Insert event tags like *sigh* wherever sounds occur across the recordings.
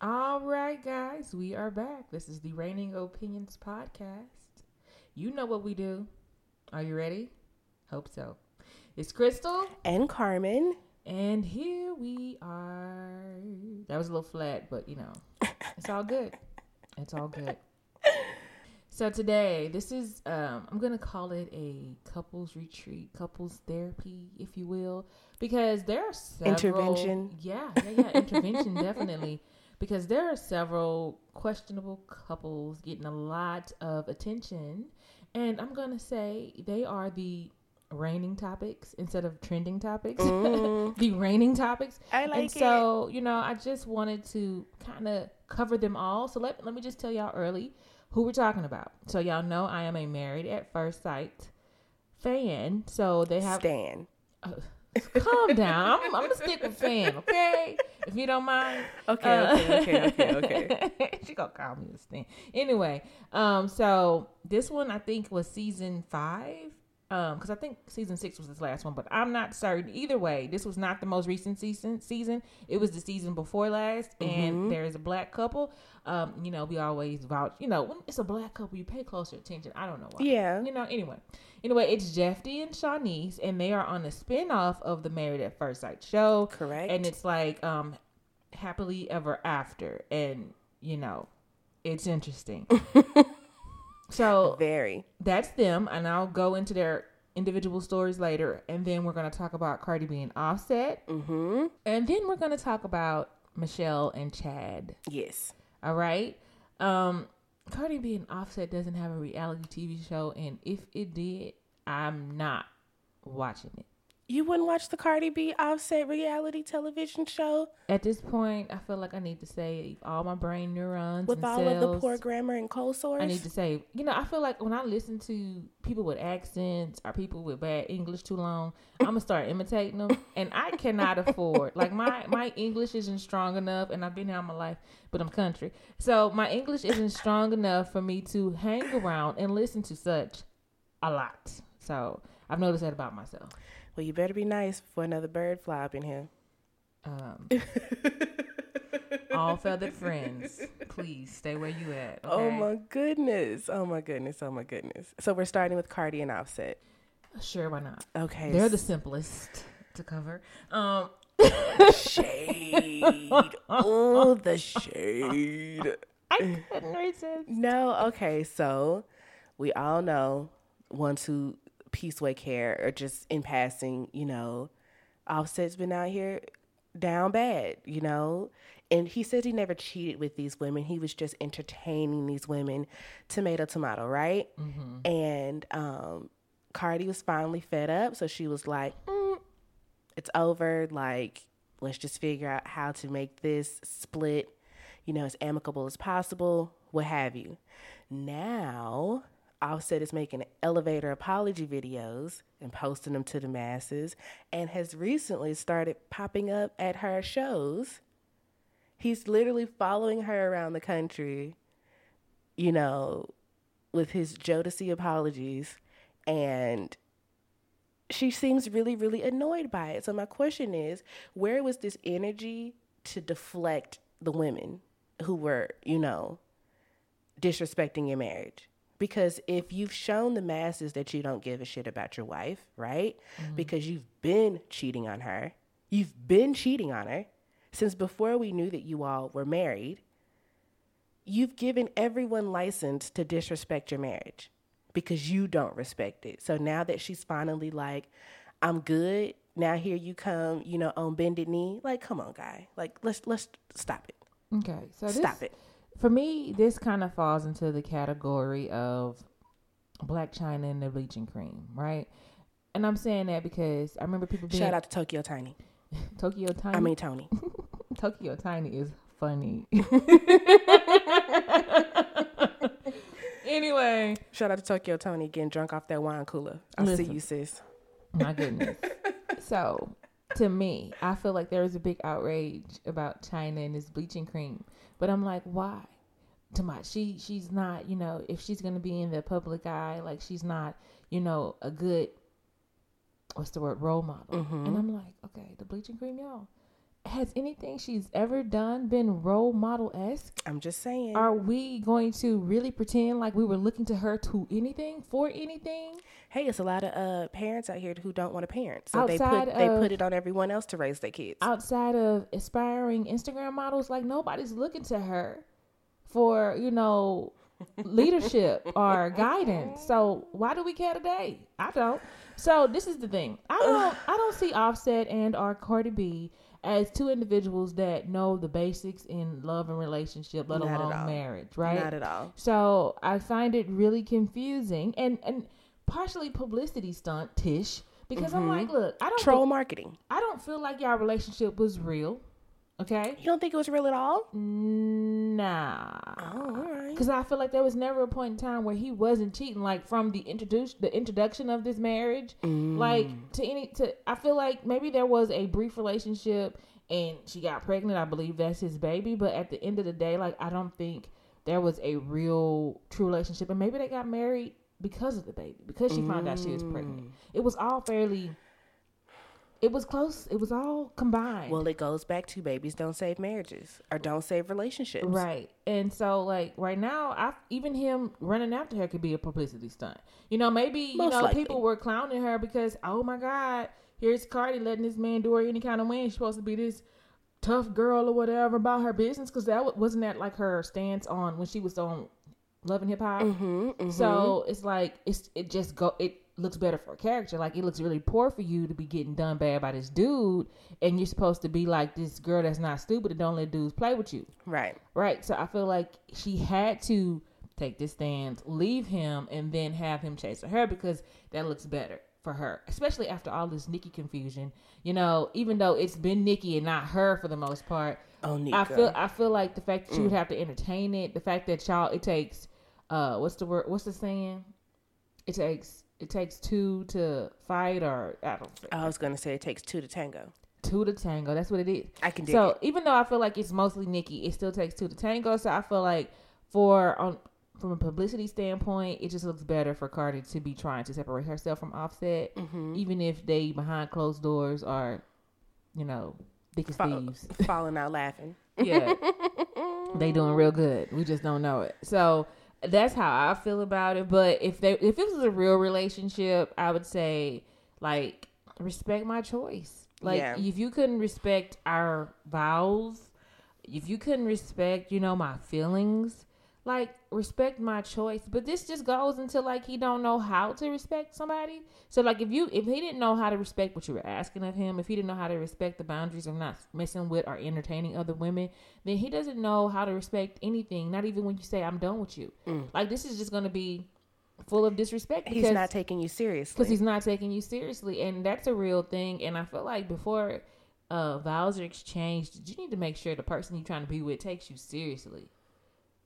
All right, guys, we are back. This is the Reigning Opinions podcast. You know what we do. Are you ready? Hope so. It's Crystal, And Carmen. and here we are. That was a little flat, but you know, it's all good. It's all good. *laughs* So today, this is um, I'm gonna call it a couples retreat, couples therapy, if you will, because there are several Intervention. Yeah, yeah, yeah, intervention definitely, *laughs* because there are several questionable couples getting a lot of attention, and I'm gonna say they are the reigning topics instead of trending topics. the *laughs* reigning topics. I like and so, you know, I just wanted to kind of cover them all. So let, let me just tell y'all early who we're talking about. So y'all know I am a married at first sight fan. So they have Stan. calm down. I'm, I'm gonna stick with fan, okay? If you don't mind. Okay, Uh, okay, okay, okay, okay. *laughs* she gonna call me a stan. Anyway, um, so this one I think was season five. Um, because I think season six was this last one, but I'm not certain. Either way, this was not the most recent season. Season it was the season before last, and there is a black couple. Um, you know, we always vouch. You know, when it's a black couple, you pay closer attention. I don't know why. Yeah. You know. Anyway, anyway, it's Jeffy and Shanice, and they are on a spinoff of the Married at First Sight show. Correct. And it's like um, happily ever after, and you know, it's interesting. *laughs* so Very. that's them, and I'll go into their individual stories later, and then we're gonna talk about Cardi B and Offset, Mm-hmm. and then we're gonna talk about Michelle and Chad. Yes. All right. Um, Cardi B and Offset doesn't have a reality TV show, and if it did, I'm not watching it. You wouldn't watch the Cardi B Offset reality television show At this point, I feel like I need to save all my brain neurons with all of the poor grammar and cold sores? I need to say, you know, I feel like when I listen to people with accents or people with bad English too long, I'm gonna start imitating them, *laughs* and I cannot afford. Like my my English isn't strong enough, and I've been here all my life, but I'm country, so my English isn't strong enough for me to hang around and listen to such a lot. So I've noticed that about myself. Well, you better be nice before another bird fly up in here. Um, all feathered friends, please stay where you at. *laughs* Oh my goodness. Oh my goodness. Oh my goodness. So we're starting with Cardi and Offset. Sure, why not? Okay. They're the simplest to cover. Um, shade. *laughs* oh, the shade. I couldn't resist. No, okay, so we all know ones who Peaceway care or just in passing, you know, Offset's been out here down bad, you know. And he says he never cheated with these women. He was just entertaining these women, tomato tomato, right? And um Cardi was finally fed up, so she was like, mm, "It's over. Like, let's just figure out how to make this split, you know, as amicable as possible, what have you." Now, Offset is making elevator apology videos and posting them to the masses, and has recently started popping up at her shows. He's literally following her around the country, you know, with his Jodeci apologies, and she seems really, really annoyed by it. So my question is, where was this energy to deflect the women who were, you know, disrespecting your marriage? Because if you've shown the masses that you don't give a shit about your wife, right? Mm-hmm. Because you've been cheating on her, you've been cheating on her since before we knew that you all were married. You've given everyone license to disrespect your marriage because you don't respect it. So now that she's finally like, I'm good. Now here you come, you know, on bended knee. Like, come on, guy. Like, let's let's stop it. Okay, so this, Stop it. For me, this kind of falls into the category of Blac Chyna and the bleaching cream, right? And I'm saying that because I remember people being Shout out to Tokyo Tiny. *laughs* Tokyo Tiny. I mean Toni. *laughs* Tokyo Tiny is funny. *laughs* anyway, Shout out to Tokyo Toni getting drunk off that wine cooler. I see Listen. you, sis. My goodness. so, to me, I feel like there is a big outrage about Chyna and this bleaching cream But I'm like, why? To my she she's not, you know, if she's gonna be in the public eye, like she's not, you know, a good what's the word, role model. Mhm. And I'm like, okay, the bleaching cream, y'all. Has anything she's ever done been role model esque? I'm just saying. Are we going to really pretend like we were looking to her to anything for anything? hey, it's a lot of uh, parents out here who don't want to parent, so they Outside put they put it on everyone else to raise their kids. outside of aspiring Instagram models, like nobody's looking to her for, you know, leadership *laughs* or guidance. So why do we care today? I don't. So this is the thing. I don't I don't see Offset and or Cardi B as two individuals that know the basics in love and relationship, let Not alone marriage, right? Not at all. So I find it really confusing and and partially publicity stunt Tish because I'm like, look, I don't Mm-hmm. Troll marketing. I don't feel like y'all relationship was real. Okay? You don't think it was real at all? Nah. Oh, all right. Because I feel like there was never a point in time where he wasn't cheating. Like from the introduce the introduction of this marriage, Mm. like to any to I feel like maybe there was a brief relationship and she got pregnant. I believe that's his baby. But at the end of the day, like I don't think there was a real true relationship. And maybe they got married because of the baby because she found out she was pregnant. It was all fairly. It was close. It was all combined. Well, it goes back to babies don't save marriages or don't save relationships. Right. And so like right now, I even him running after her could be a publicity stunt. You know, maybe you know likely. people were clowning her because oh my god, here's Cardi letting this man do her any kind of way. She's supposed to be this tough girl or whatever about her business because that wasn't that like her stance on when she was on Love and Hip Hop. Mm-hmm, mm-hmm. So it's like it's it just go it looks better for a character. Like it looks really poor for you to be getting done bad by this dude, and you're supposed to be like this girl that's not stupid and don't let dudes play with you. right. Right. So I feel like she had to take this stand, leave him, and then have him chase her because that looks better for her, especially after all this Nikki confusion. You know, even though it's been Nikki and not her for the most part, Oh. I feel I feel like the fact that she would have to entertain it, the fact that y'all it takes uh what's the word what's the saying? It takes it takes two to fight or I don't I was gonna say it takes two to tango. two to tango. That's what it is. I can dig So it. even though I feel like it's mostly Nikki, it still takes two to tango. So I feel like for on from a publicity standpoint, it just looks better for Cardi to be trying to separate herself from Offset, Mm-hmm. even if they behind closed doors are, you know, thick as Fa- thieves. falling out laughing. yeah, *laughs* they doing real good. We just don't know it. So that's how I feel about it. But if they if this was a real relationship, I would say like respect my choice. Like Yeah. if you couldn't respect our vows, if you couldn't respect, you know, my feelings, like respect my choice. But this just goes into like he don't know how to respect somebody. So like if you if he didn't know how to respect what you were asking of him, if he didn't know how to respect the boundaries of not messing with or entertaining other women, then he doesn't know how to respect anything. Not even when you say I'm done with you. Like this is just gonna be full of disrespect. He's not taking you seriously. because he's not taking you seriously and that's a real thing and i feel like before uh vows are exchanged you need to make sure the person you're trying to be with takes you seriously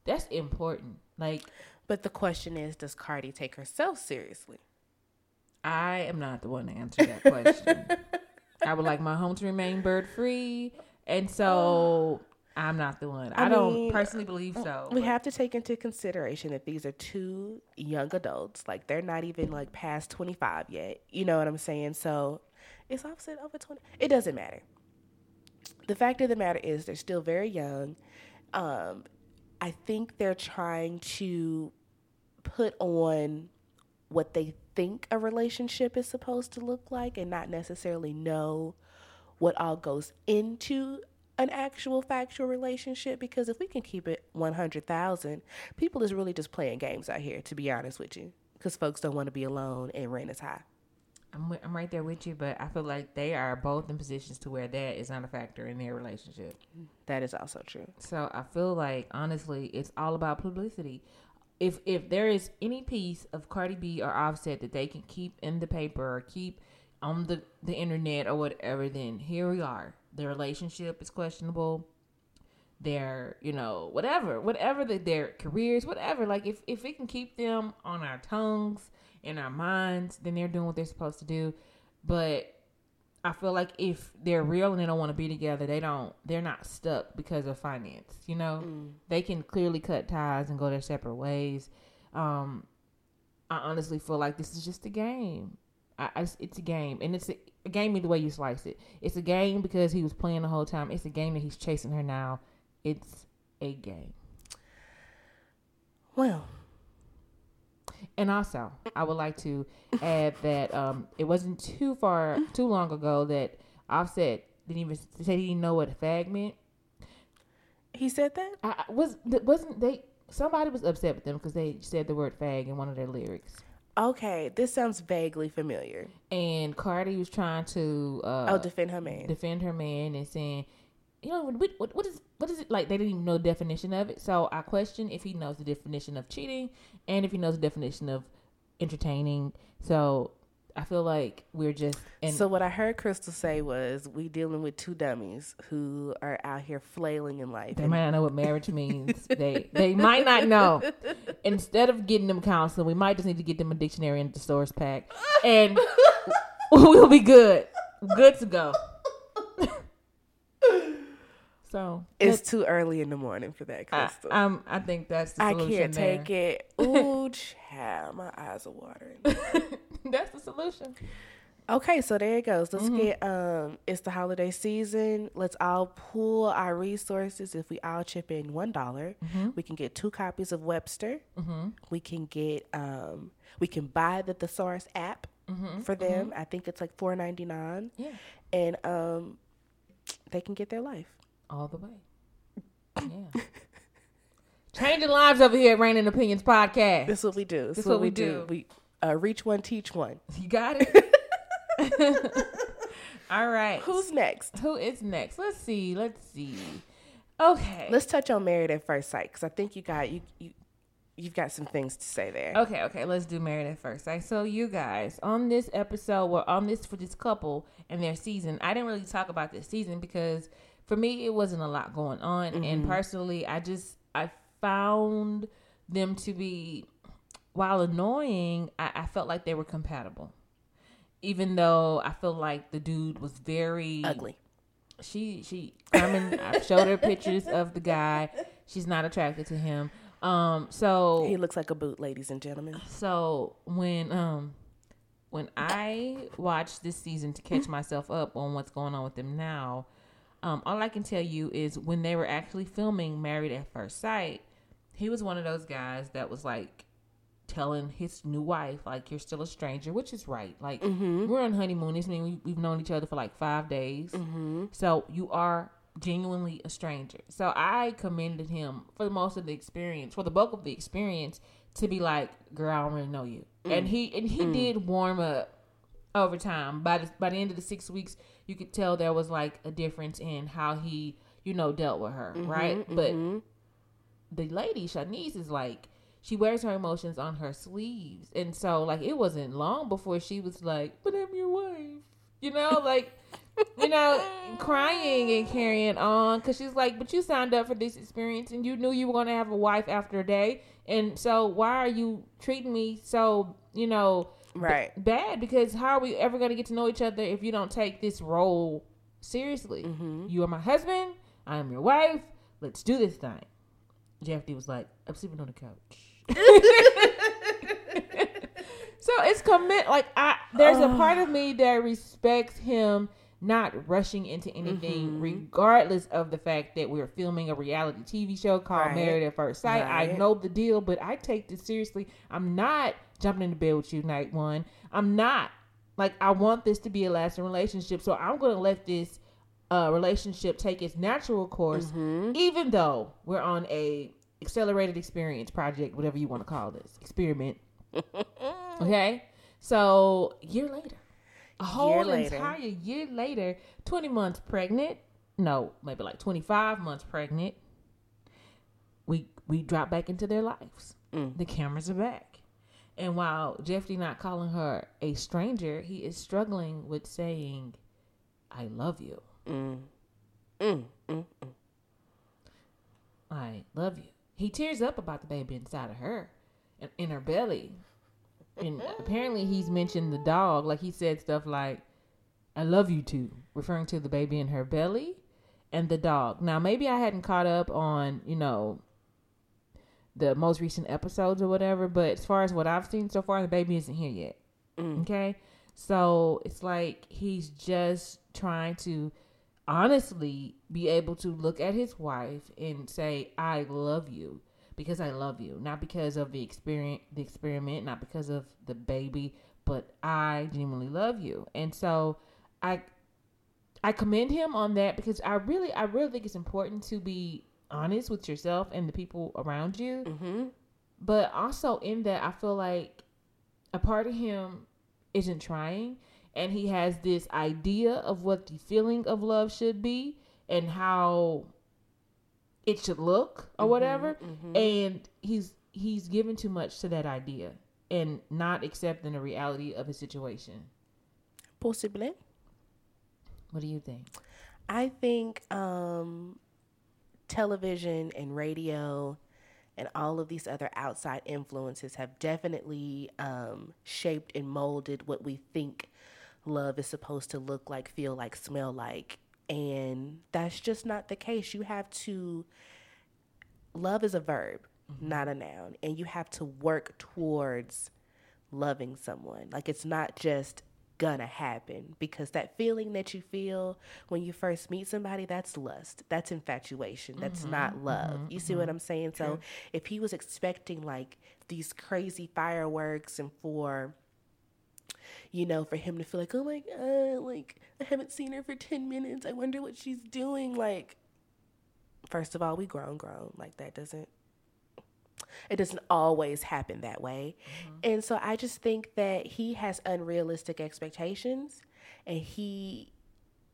that's important like but the question is, does Cardi take herself seriously? i am not the one to answer that question i would like my home to remain bird free and so *sighs* i'm not the one i, I don't mean, personally believe so We but- have to take into consideration that these are two young adults. Like they're not even like past twenty five yet. You know what I'm saying? So it's opposite over twenty. It doesn't matter. The fact of the matter is they're still very young. Um, I think they're trying to put on what they think a relationship is supposed to look like and not necessarily know what all goes into an actual factual relationship because if we can keep it 100,000 people is really just playing games out here to be honest with you because folks don't want to be alone and rent is high I'm, I'm right there with you but i feel like they are both in positions to where that is not a factor in their relationship that is also true So I feel like honestly, it's all about publicity. If if there is any piece of Cardi B or Offset that they can keep in the paper or keep on the the internet or whatever, then here we are. Their relationship is questionable. Their you know whatever whatever the, their careers whatever like if if it can keep them on our tongues in our minds then they're doing what they're supposed to do but I feel like if they're real and they don't want to be together, they don't. They're not stuck because of finance. You know, they can clearly cut ties and go their separate ways. Um, I honestly feel like this is just a game. I, I it's a game, and it's a, a game the way you slice it. It's a game because he was playing the whole time. It's a game that he's chasing her now. It's a game. Well, And also, I would like to add that um, it wasn't too far, too long ago that Offset didn't even say he didn't know what fag meant. he said that. I, I- was wasn't they? Somebody was upset with them because they said the word fag in one of their lyrics. Okay, this sounds vaguely familiar. And Cardi was trying to uh, oh, defend her man. defend her man and saying, you know, what, what, what is what is it like? They didn't even know the definition of it. So I question if he knows the definition of cheating and if he knows the definition of entertaining. So I feel like we're just and so what I heard Crystal say was, we dealing with two dummies who are out here flailing in life. they might not know what marriage means. they they might not know. Instead of getting them counseling, we might just need to get them a dictionary and the source pack, and *laughs* we'll be good, good to go. So it's too early in the morning for that, I, Crystal. I'm, I think that's the solution. I can't there. take it. *laughs* Ooh, child, my eyes are watering. *laughs* That's the solution. Okay, so there it goes. Let's Mm-hmm. get um it's the holiday season. Let's all pool our resources. If we all chip in one Mm-hmm. we can get two copies of Webster. We can get um we can buy the thesaurus app for them. I think it's like four ninety nine. Mm-hmm. Yeah, And um they can get their life. All the way. Yeah. *laughs* Changing lives over here at Reigning Opinions podcast. This is what we do. This, is what, what we we do. do. We uh, reach one, teach one. *laughs* You got it. *laughs* All right. Who's next? Who is next? Let's see. Let's see. Okay. Let's touch on Married at First Sight because I think you got you you you've got some things to say there. Okay, okay, let's do Married at First Sight. So, you guys, on this episode, well, on this for this couple and their season, I didn't really talk about this season because for me, it wasn't a lot going on. And personally, I just, I found them to be, while annoying, I, I felt like they were compatible. Even though I feel like the dude was very Ugly. she she Carmen I showed her pictures of the guy. She's not attracted to him. Um so He looks like a boot, ladies and gentlemen. so when um when I watched this season to catch myself up on what's going on with them now, um, all I can tell you is when they were actually filming Married at First Sight, he was one of those guys that was like telling his new wife like you're still a stranger, which is right. Like mm-hmm. we're on honeymoon. This means we, we've known each other for like five days, mm-hmm. so you are genuinely a stranger. So I commended him for the most of the experience, for the bulk of the experience, to be like, "Girl, I don't really know you," and mm. he and he mm. did warm up over time. By the by the end of the six weeks, you could tell there was like a difference in how he, you know, dealt with her, mm-hmm, right? But mm-hmm. the lady Shanice is like she wears her emotions on her sleeves, and so like it wasn't long before she was like, "But I'm your wife," you know, like. You know, *laughs* crying and carrying on because she's like, but you signed up for this experience and you knew you were going to have a wife after a day. And so, why are you treating me so, you know, Right. bad because how are we ever going to get to know each other if you don't take this role seriously? Mm-hmm. You are my husband. I am your wife. Let's do this thing. Jeffrey was like, I'm sleeping on the couch. *laughs* so it's commit. Like I, there's a part of me that respects him not rushing into anything, mm-hmm. regardless of the fact that we're filming a reality TV show called Right. Married at First Sight. I know the deal, but I take this seriously. I'm not jumping into bed with you night one. I'm not. Like I want this to be a lasting relationship, so I'm gonna let this uh, relationship take its natural course, even though we're on a accelerated experience project, whatever you want to call this experiment. *laughs* okay, so year later, a whole later. entire year later, twenty months pregnant. No, maybe like twenty five months pregnant. We we drop back into their lives. The cameras are back. And while Jeffrey not calling her a stranger, he is struggling with saying, "I love you." Mm. Mm, mm, I love you. He tears up about the baby inside of her, in, in her belly, and apparently he's mentioned the dog. Like he said stuff like, I love you too, referring to the baby in her belly and the dog. Now, maybe I hadn't caught up on, you know, the most recent episodes or whatever, but as far as what I've seen so far, the baby isn't here yet. Mm. Okay. So it's like he's just trying to honestly be able to look at his wife and say, I love you because I love you, not because of the experience, the experiment, not because of the baby, but I genuinely love you. And so I, I commend him on that because I really, I really think it's important to be honest with yourself and the people around you. Mm-hmm. But also in that, I feel like a part of him isn't trying, and he has this idea of what the feeling of love should be and how it should look or whatever, and he's he's given too much to that idea and not accepting the reality of his situation. Possibly. What do you think? I think um, television and radio and all of these other outside influences have definitely um, shaped and molded what we think love is supposed to look like, feel like, smell like. And that's just not the case. You have to, love is a verb, not a noun. And you have to work towards loving someone. Like it's not just gonna happen because that feeling that you feel when you first meet somebody that's lust that's infatuation that's mm-hmm, not mm-hmm, love. You see what mm-hmm. i'm saying? So if he was expecting like these crazy fireworks and for you know for him to feel like oh my god like i haven't seen her for 10 minutes. I wonder what she's doing. Like first of all we grown grown. Like that doesn't it doesn't always happen that way. And so I just think that he has unrealistic expectations and he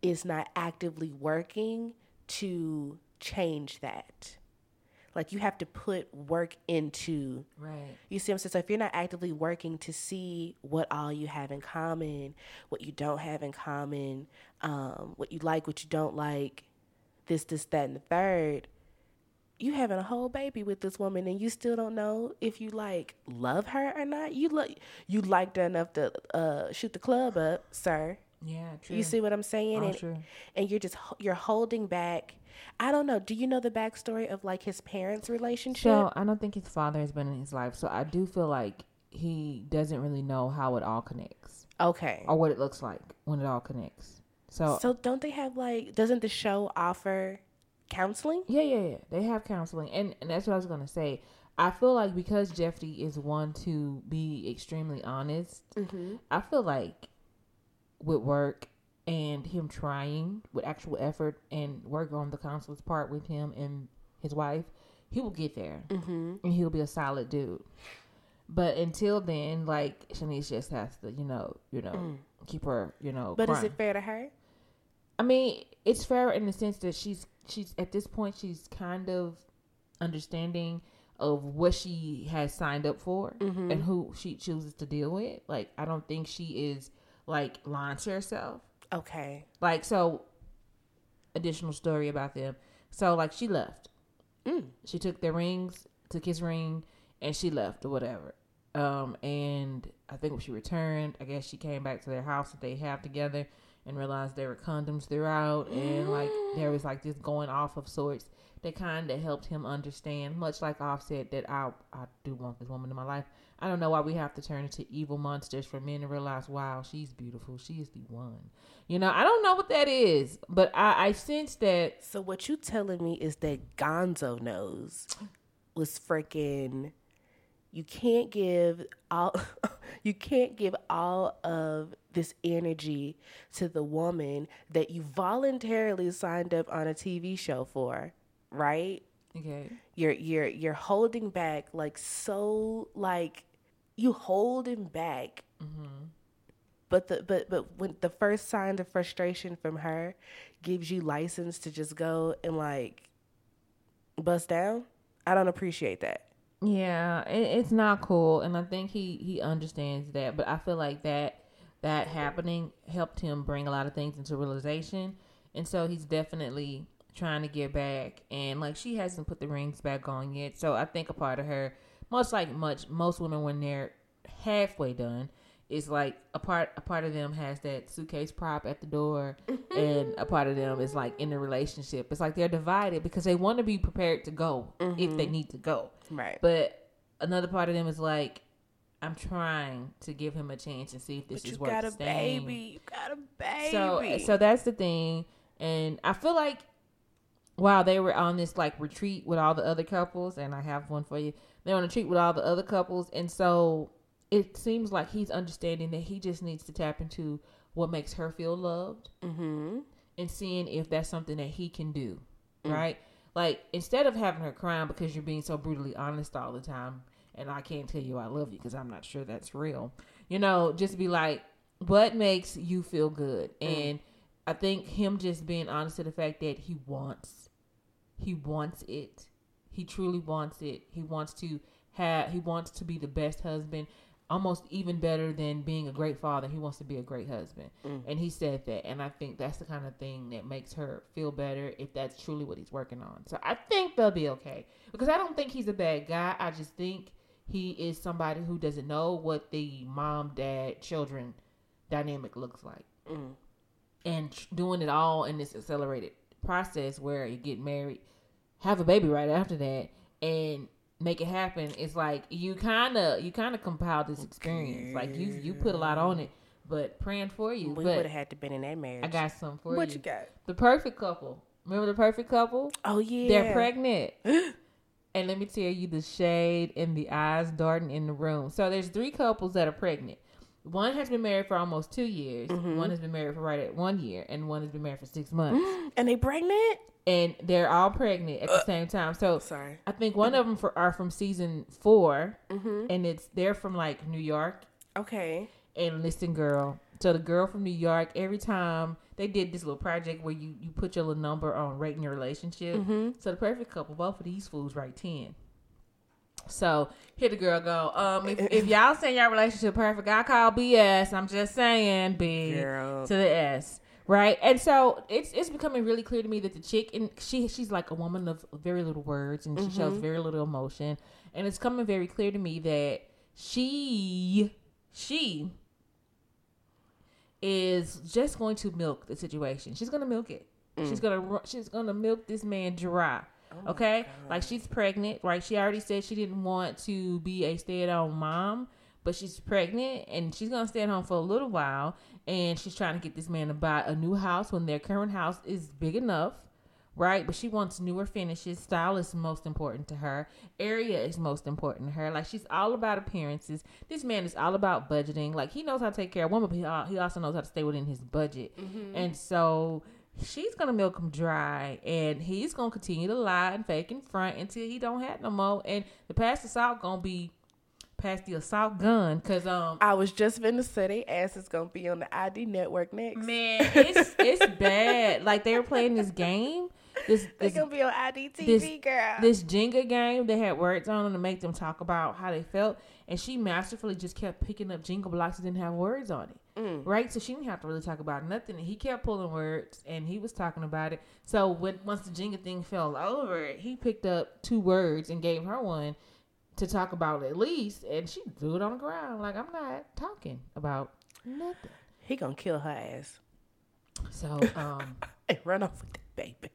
is not actively working to change that. Like you have to put work into Right. you see what I'm saying? So if you're not actively working to see what all you have in common, what you don't have in common, um, what you like, what you don't like, this, this, that, and the third, you having a whole baby with this woman and you still don't know if you like love her or not. You like you liked her enough to uh, shoot the club up, sir. Yeah, true. You see what I'm saying? Oh, and, true. and you're just you're holding back. I don't know. Do you know the backstory of like his parents' relationship? So I don't think his father has been in his life. So I do feel like he doesn't really know how it all connects okay. or what it looks like when it all connects. So, So don't they have like? Doesn't the show offer counseling? yeah, yeah, yeah. They have counseling, and and that's what I was gonna say. I feel like because Jeffrey is one to be extremely honest, Mm-hmm. I feel like with work and him trying with actual effort and work on the counselor's part with him and his wife, he will get there Mm-hmm. and he'll be a solid dude. But until then, like Shanice just has to, you know, you know, keep her, you know. Mm. But is it fair to her? I mean, it's fair in the sense that she's she's at this point she's kind of understanding of what she has signed up for Mm-hmm. and who she chooses to deal with. Like, I don't think she is like lying to herself. Okay. Like, so additional story about them. So, like, she left. Mm. She took their rings, took his ring, and she left or whatever. Um, and I think when she returned, I guess she came back to their house that they have together and realized there were condoms throughout and like *gasps* there was like this going off of sorts that kind of helped him understand, much like Offset, that I I do want this woman in my life. I don't know why we have to turn into evil monsters for men to realize, wow, she's beautiful. She is the one. You know, I don't know what that is, but I, I sense that So what you telling me is that Gonzo knows was freaking. You can't give all. *laughs* you can't give all of this energy to the woman that you voluntarily signed up on a TV show for, right? okay, You're you're you're holding back like so like you holding back. Mm-hmm. But the but but when the first sign of frustration from her gives you license to just go and like bust down, I don't appreciate that. Yeah, it, it's not cool, and I think he he understands that. But I feel like that that happening helped him bring a lot of things into realization, and so he's definitely trying to get back. And like she hasn't put the rings back on yet, so I think a part of her, much like much most women when they're halfway done, it's like a part a part of them has that suitcase prop at the door. *laughs* And a part of them is like in a relationship. It's like they're divided because they want to be prepared to go if they mm-hmm. need to go. Right. but another part of them is like i'm trying to give him a chance and see if this But is you worth got a staying. baby. You got a baby. So so that's the thing, and I feel like while they were on this like retreat with all the other couples, and I have one for you. They're on a retreat with all the other couples, and so it seems like he's understanding that he just needs to tap into what makes her feel loved, mm-hmm. and seeing if that's something that he can do, Mm. right? Like instead of having her crying because you're being so brutally honest all the time, and I can't tell you I love you because I'm not sure that's real. You know, just be like, what makes you feel good? Mm. And I think him just being honest to the fact that he wants, he wants it. He truly wants it. He wants to have. He wants to be the best husband. Almost even better than being a great father. He wants to be a great husband. And he said that. And I think that's the kind of thing that makes her feel better if that's truly what he's working on. So I think they'll be okay. Because I don't think he's a bad guy. I just think he is somebody who doesn't know what the mom, dad, children dynamic looks like. Mm-hmm. And doing it all in this accelerated process where you get married, have a baby right after that, and make it happen. It's like you kind of you kind of compile this experience. Like you you put a lot on it, but praying for you. We would have had to been in that marriage. I got something for what you. What you got? The perfect couple. Remember the perfect couple? Oh yeah. They're pregnant. *gasps* *gasps* and let me tell you the shade and the eyes darting in the room. So there's three couples that are pregnant. One has been married for almost two years. Mm-hmm. One has been married for right at one year, and one has been married for six months. *gasps* And they pregnant? and they're all pregnant at the same time. So Sorry. I think one of them for, are from season 4 Mm-hmm. and it's they're from like New York. Okay. And listen, girl. So the girl from New York, every time they did this little project where you you put your little number on rating your relationship. Mm-hmm. So the perfect couple, both of these fools write ten. So here the girl go. Um, if, if *laughs* y'all saying y'all relationship perfect, I call BS. I'm just saying B Girl. to the S. Right, and so it's it's becoming really clear to me that the chick and she she's like a woman of very little words and she shows very little emotion, and it's coming very clear to me that she she is just going to milk the situation. She's gonna milk it. Mm. She's gonna she's gonna milk this man dry. Oh okay, like she's pregnant, right? She already said she didn't want to be a stay at home mom, but she's pregnant and she's gonna stay at home for a little while. And she's trying to get this man to buy a new house when their current house is big enough. Right, but she wants newer finishes. Style is most important to her. Area is most important to her. Like she's all about appearances. This man is all about budgeting. Like he knows how to take care of women, but he, also knows how to stay within his budget. And so she's gonna milk him dry, and he's gonna continue to lie and fake in front until he don't have no more. And the past assault gonna be past the assault gun, cause um I was just finna say they ass is gonna be on the ID network next. man, it's it's *laughs* bad. Like they were playing this game. This this gonna be on ID TV, this- girl. this Jenga game they had words on them to make them talk about how they felt, and she masterfully just kept picking up Jenga blocks that didn't have words on it. Mm. Right, so she didn't have to really talk about nothing. And he kept pulling words, and he was talking about it. So when once the Jenga thing fell over, he picked up two words and gave her one to talk about at least, and she threw it on the ground like I'm not talking about nothing. he gonna kill her ass So *laughs* um, and run off with that baby.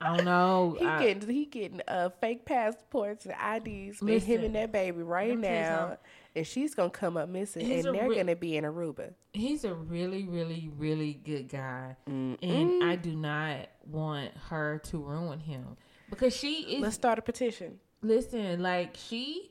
I don't know. *laughs* He I- getting he getting uh fake passports and IDs with him and that baby right let me tell you now, something. and she's gonna come up missing, and they're re- gonna be in Aruba. he's a really, really, really good guy, and I do not want her to ruin him because she is. Let's start a petition. listen, like she,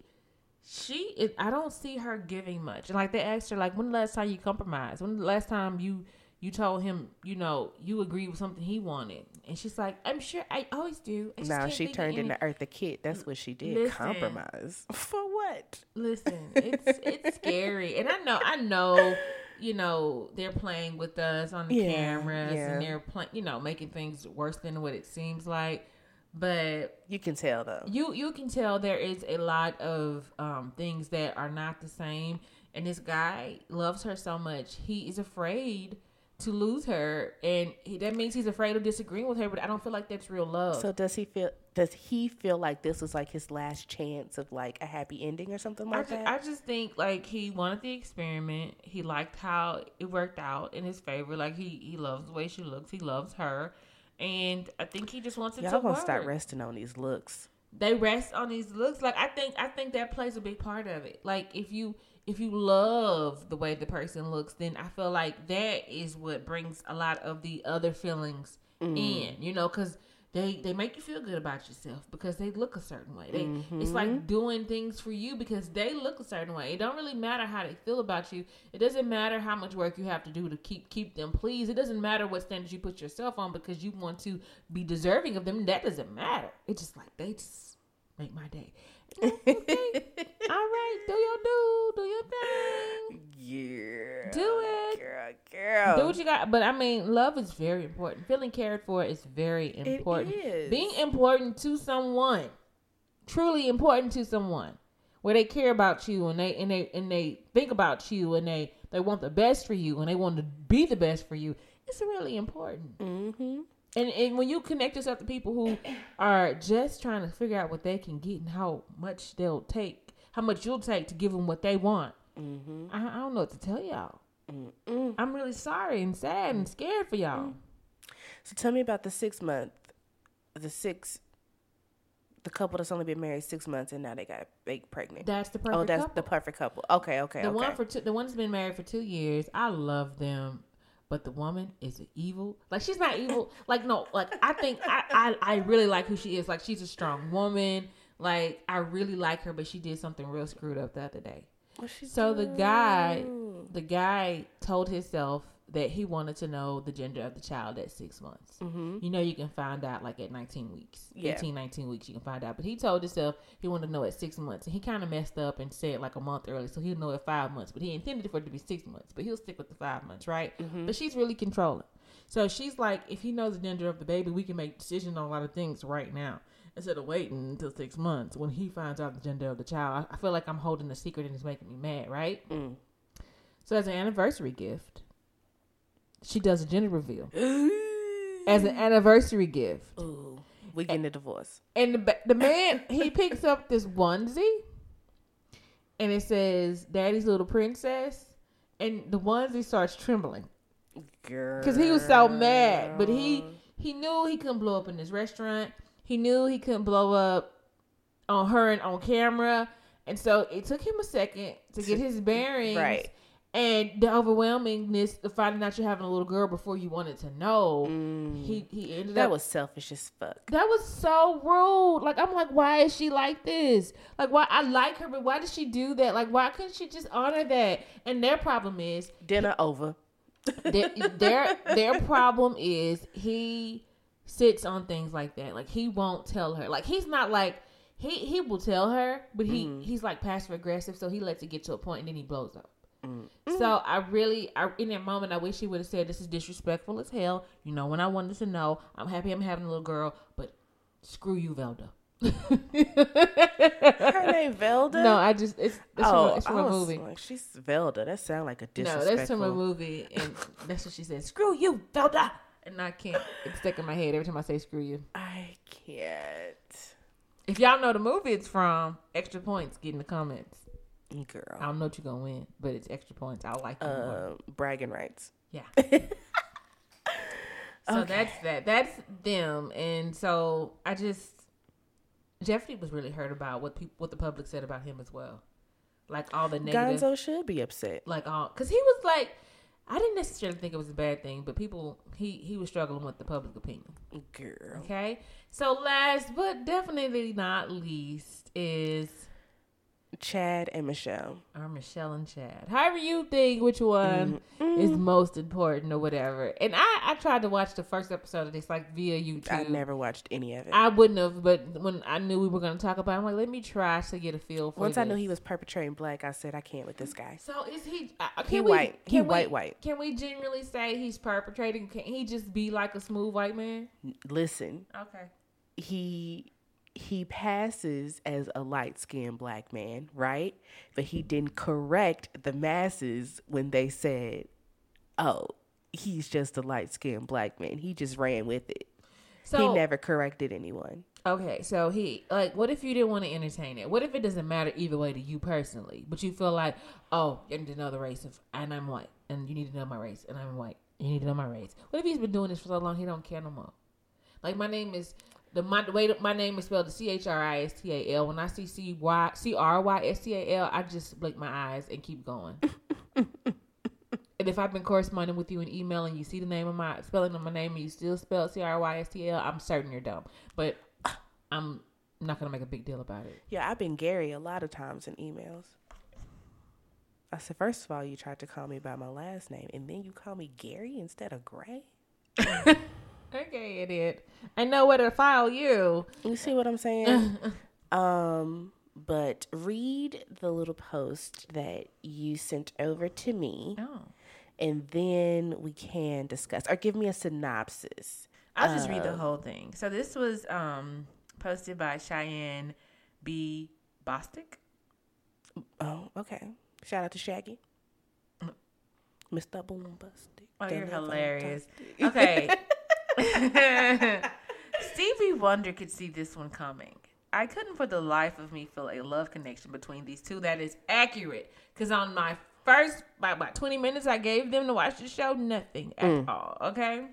she is. I don't see her giving much. Like they asked her, like, when the last time you compromised? When the last time you you told him, you know, you agreed with something he wanted? And she's like, I'm sure I always do. I Now she turned into Eartha Kitt. That's what she did. Listen. Compromise *laughs* for what? Listen, it's *laughs* it's scary, and I know I know, you know, they're playing with us on the Yeah, cameras, yeah. and they're playing, you know, making things worse than what it seems like. But You can tell though. you you can tell there is a lot of um, things that are not the same, and this guy loves her so much he is afraid to lose her, and he, that means he's afraid of disagreeing with her. But I don't feel like that's real love. So does he feel? Does he feel like this was like his last chance of like a happy ending or something I like just, that? I just think like he wanted the experiment. He liked how it worked out in his favor. Like he he loves the way she looks. He loves her, and I think he just wants it Y'all to gonna work. start resting on these looks. they rest on these looks. Like I think I think that plays a big part of it. Like if you if you love the way the person looks, then I feel like that is what brings a lot of the other feelings mm-hmm. in. You know, because they they make you feel good about yourself because they look a certain way. They it's like mm-hmm. doing things for you because they look a certain way. It don't really matter how they feel about you. It doesn't matter how much work you have to do to keep keep them pleased. It doesn't matter what standards you put yourself on because you want to be deserving of them. That doesn't matter. It's just like they just make my day. *laughs* Okay. All right, do your do, do your thing. Yeah. Do it. Girl, girl. Do what you got. But I mean, love is very important. Feeling cared for is very important. is. Being important to someone, truly important to someone, where they care about you and they and they and they think about you and they they want the best for you and they want to be the best for you. It's really important. mm-hmm. And and when you connect yourself to people who are just trying to figure out what they can get and how much they'll take, how much you'll take to give them what they want, Mm-hmm. I, I don't know what to tell y'all. Mm-mm. I'm really sorry and sad and scared for y'all. So tell me about the six month, the six, the couple that's only been married six months and now they got they pregnant. That's the perfect oh, that's couple. the perfect couple. Okay, okay, the okay. one for two, the one that's been married for two years. I love them, but the woman is evil. Like she's not evil. *laughs* like no, like I think I, I I really like who she is. Like she's a strong woman. Like I really like her, but she did something real screwed up the other day. So the guy, the guy told himself that he wanted to know the gender of the child at six months. Mhm. You know, you can find out like at 19 weeks, Yeah. 18, 19 weeks, you can find out. But he told himself he wanted to know at six months. And he kind of messed up and said like a month early. So he'll know at five months. But he intended for it to be six months. But he'll stick with the five months, right? Mm-hmm. But she's really controlling. So she's like, if he knows the gender of the baby, we can make decisions on a lot of things right now. Instead of waiting until six months when he finds out the gender of the child. I feel like I'm holding a secret and it's making me mad, right? Mm. So as an anniversary gift, she does a gender reveal. *gasps* As an anniversary gift. Ooh, we getting a divorce. And the, the man, he picks up this onesie and it says, Daddy's Little Princess. And the onesie starts trembling Girl. because he was so mad. But he, he knew he couldn't blow up in this restaurant. He knew he couldn't blow up on her and on camera. And so it took him a second to get his bearings. Right. And the overwhelmingness of finding out you're having a little girl before you wanted to know. Mm. He he ended up that up was selfish as fuck. that was so rude. Like I'm like, why is she like this? Like why I like her, but why did she do that? Like why couldn't she just honor that? And their problem is Dinner over. their their, their *laughs* problem is he sits on things like that. Like he won't tell her. Like he's not like he he will tell her, but he mm. he's like passive aggressive, so he lets it get to a point and then he blows up. Mm. So I really, I, in that moment, I wish he would have said, "This is disrespectful as hell." You know, when I wanted to know, I'm happy I'm having a little girl, but screw you, Velda. Her name Velda. no, I just it's, it's from, a- oh, it's from a movie. Like, she's Velda. That sounds like a disrespectful. No, that's from a movie, and that's what she said. Screw you, Velda. And I can't. It's stuck in my head every time I say "screw you." I can't. If y'all know the movie it's from, extra points. Get in the comments. Girl. I don't know what you're gonna win, but it's extra points. I like. Um, bragging rights. Yeah. *laughs* so that's that. That's them, and so I just Jeffrey was really hurt about what people, what the public said about him as well, like all the negative, Gonzo should be upset. like all because he was like, I didn't necessarily think it was a bad thing, but people he he was struggling with the public opinion. Girl. Okay, so last but definitely not least is Chad and Michelle. our Michelle and Chad. However you think which one Mm-hmm. is most important or whatever. And I, I tried to watch the first episode of this like via YouTube. I never watched any of it. I wouldn't have, but when I knew we were going to talk about, it, I'm like, let me try to get a feel for. Once I knew he was perpetrating black, I said I can't with this guy. So is he? Uh, can He we, white. He we- white, white. Can we genuinely say he's perpetrating? Can he just be like a smooth white man? Listen, Okay. he he passes as a light skinned black man, right? But he didn't correct the masses when they said, "Oh, he's just a light skinned black man. He just ran with it. So he never corrected anyone. Okay, so he like, what if you didn't want to entertain it? What if it doesn't matter either way to you personally, but you feel like, oh, you need to know the race of, and I'm white, and you need to know my race, and I'm white, you need to know my race. What if he's been doing this for so long he don't care no more? Like my name is the my the way my name is spelled C H R I S T A L. When I see C Y C R Y S T A L, I just blink my eyes and keep going. *laughs* and if I've been corresponding with you in email and you see the name of my spelling of my name and you still spell C R Y S T A L, I'm certain you're dumb. But I'm not gonna make a big deal about it. Yeah, I've been Gary a lot of times in emails. I said, first of all, you tried to call me by my last name, and then you call me Gary instead of Gray. *laughs* Okay, idiot. I know where to file you. You see what I'm saying? *laughs* um, but read the little post that you sent over to me, Oh. and then we can discuss or give me a synopsis. I'll just read the whole thing. So this was um posted by Cheyenne B. Bostic. Oh, okay. Shout out to Shaggy, Mr. Boombastic. Oh, you're hilarious. fantastic. *laughs* Okay. *laughs* Stevie Wonder could see this one coming. I couldn't for the life of me feel a love connection between these two that is accurate. Because on my first, by about 20 minutes I gave them to watch the show, nothing at mm. all. Okay?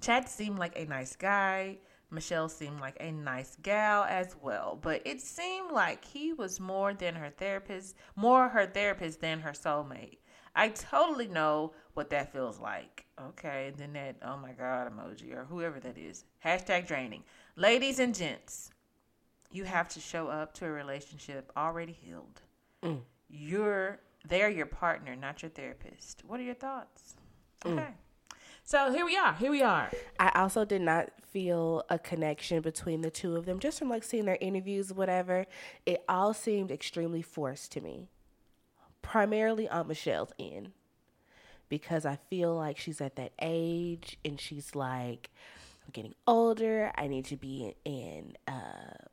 Chad seemed like a nice guy. Michelle seemed like a nice gal as well. But it seemed like he was more than her therapist, more her therapist than her soulmate. I totally know what that feels like. Okay, then that oh my god emoji or whoever that is. Hashtag draining. Ladies and gents, you have to show up to a relationship already healed. Mm. You're they're your partner, not your therapist. What are your thoughts? Mm. Okay. So here we are. Here we are. I also did not feel a connection between the two of them, just from like seeing their interviews, whatever. It all seemed extremely forced to me, primarily on Michelle's end, because I feel like she's at that age and she's like, I'm getting older. I need to be in a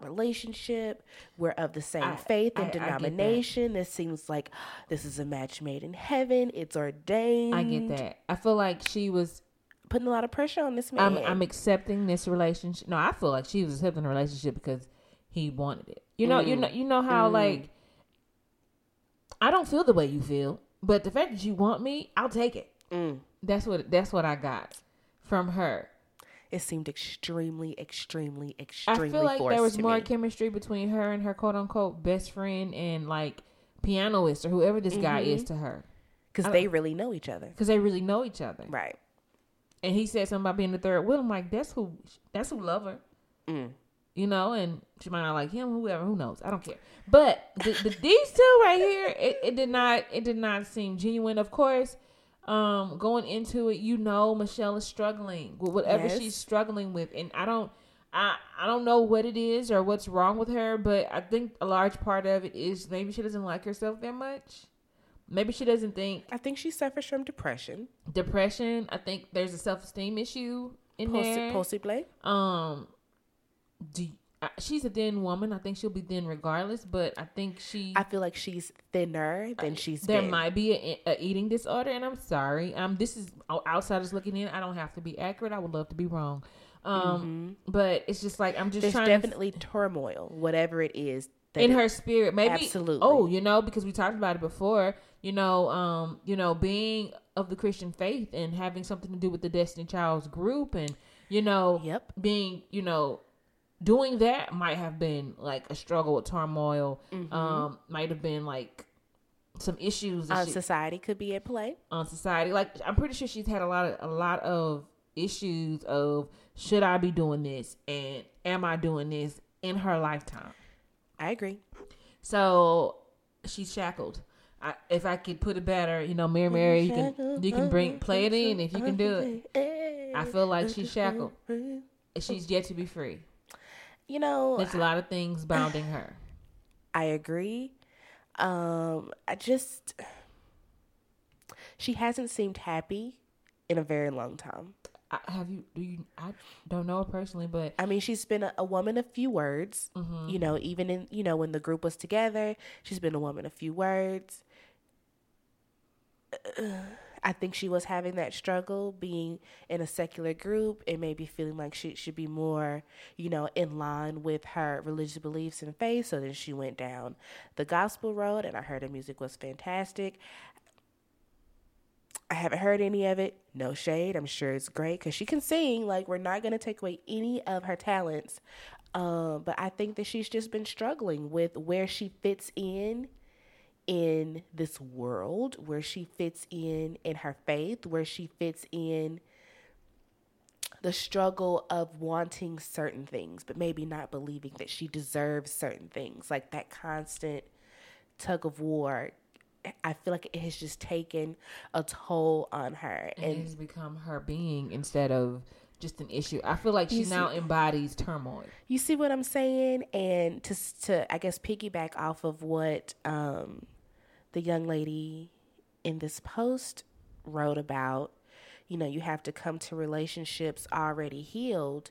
relationship. We're of the same I- faith I- I and that. denomination. This seems like this is a match made in heaven. It's ordained. I get that. I feel like she was Putting a lot of pressure on this man. I'm I'm accepting this relationship. No, I feel like she was accepting the relationship because he wanted it. You know, you mm. know, you know how mm. like I don't feel the way you feel, but the fact that you want me, I'll take it. Mm. That's what that's what I got from her. It seemed extremely, extremely, extremely. I feel like there was more me. chemistry between her and her quote unquote best friend and like pianoist or whoever this guy mm-hmm. is to her because they really know each other, because they really know each other. right? and he said something about being the third wheel. I'm like, that's who, that's who love her. Mm. You know, and she might not like him, whoever, who knows? I don't care. But the, the, these two right here, it, it did not, it did not seem genuine. Of course, um, going into it, you know, Michelle is struggling with whatever Yes. she's struggling with, and I don't, I, I don't know what it is or what's wrong with her, but I think a large part of it is maybe she doesn't like herself that much. Maybe she doesn't think I think she suffers from depression, depression. I think there's a self esteem issue in there. Possibly. Um, do uh, she's a thin woman. I think she'll be thin regardless. But I think she I feel like she's thinner than she's there been. might be a, a eating disorder, and I'm sorry. Um, this is outsiders looking in. I don't have to be accurate. I would love to be wrong. Um, but it's just like I'm just There's trying definitely turmoil, whatever it is. in it- her spirit. Maybe Absolutely. Oh, you know, because we talked about it before. You know, um, you know, being of the Christian faith and having something to do with the Destiny Child's group, and you know, Yep. being you know doing that might have been like a struggle with turmoil Mm-hmm. um might have been like some issues on she- society could be at play. on society like i'm pretty sure she's had a lot of a lot of issues of should i be doing this and am i doing this in her lifetime I agree. so she's shackled I, if I could put it better, you know, Mary Mary, you can you can bring play it in if you can do it. I feel like she's shackled. She's yet to be free. You know, There's a lot of things bounding her. *sighs* I agree. Um, I just she hasn't seemed happy in a very long time. I, have you? Do you? I don't know her personally, but I mean, she's been a, a woman of few words. Mm-hmm. You know, even in you know when the group was together, she's been a woman of few words. Uh, I think she was having that struggle being in a secular group and maybe feeling like she should be more, you know, in line with her religious beliefs and faith. So then she went down the gospel road, and I heard her music was fantastic. I haven't heard any of it. No shade. I'm sure it's great because she can sing. Like, we're not going to take away any of her talents. Um, but I think that she's just been struggling with where she fits in in this world, where she fits in in her faith, where she fits in the struggle of wanting certain things, but maybe not believing that she deserves certain things. Like that constant tug of war. I feel like it has just taken a toll on her. And, it has become her being instead of just an issue. I feel like she see- now embodies turmoil. You see what I'm saying? And to to I guess piggyback off of what um, the young lady in this post wrote about, you know, you have to come to relationships already healed.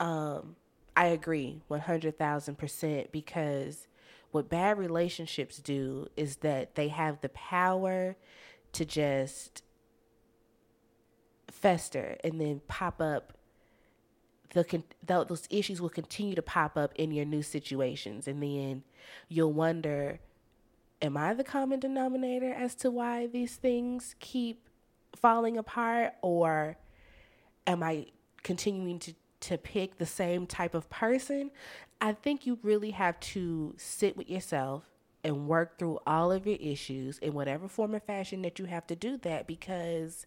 Um, I agree, one hundred thousand percent. Because what bad relationships do is that they have the power to just fester and then pop up the con- those issues will continue to pop up in your new situations and then you'll wonder am i the common denominator as to why these things keep falling apart or am i continuing to to pick the same type of person i think you really have to sit with yourself and work through all of your issues in whatever form or fashion that you have to do that because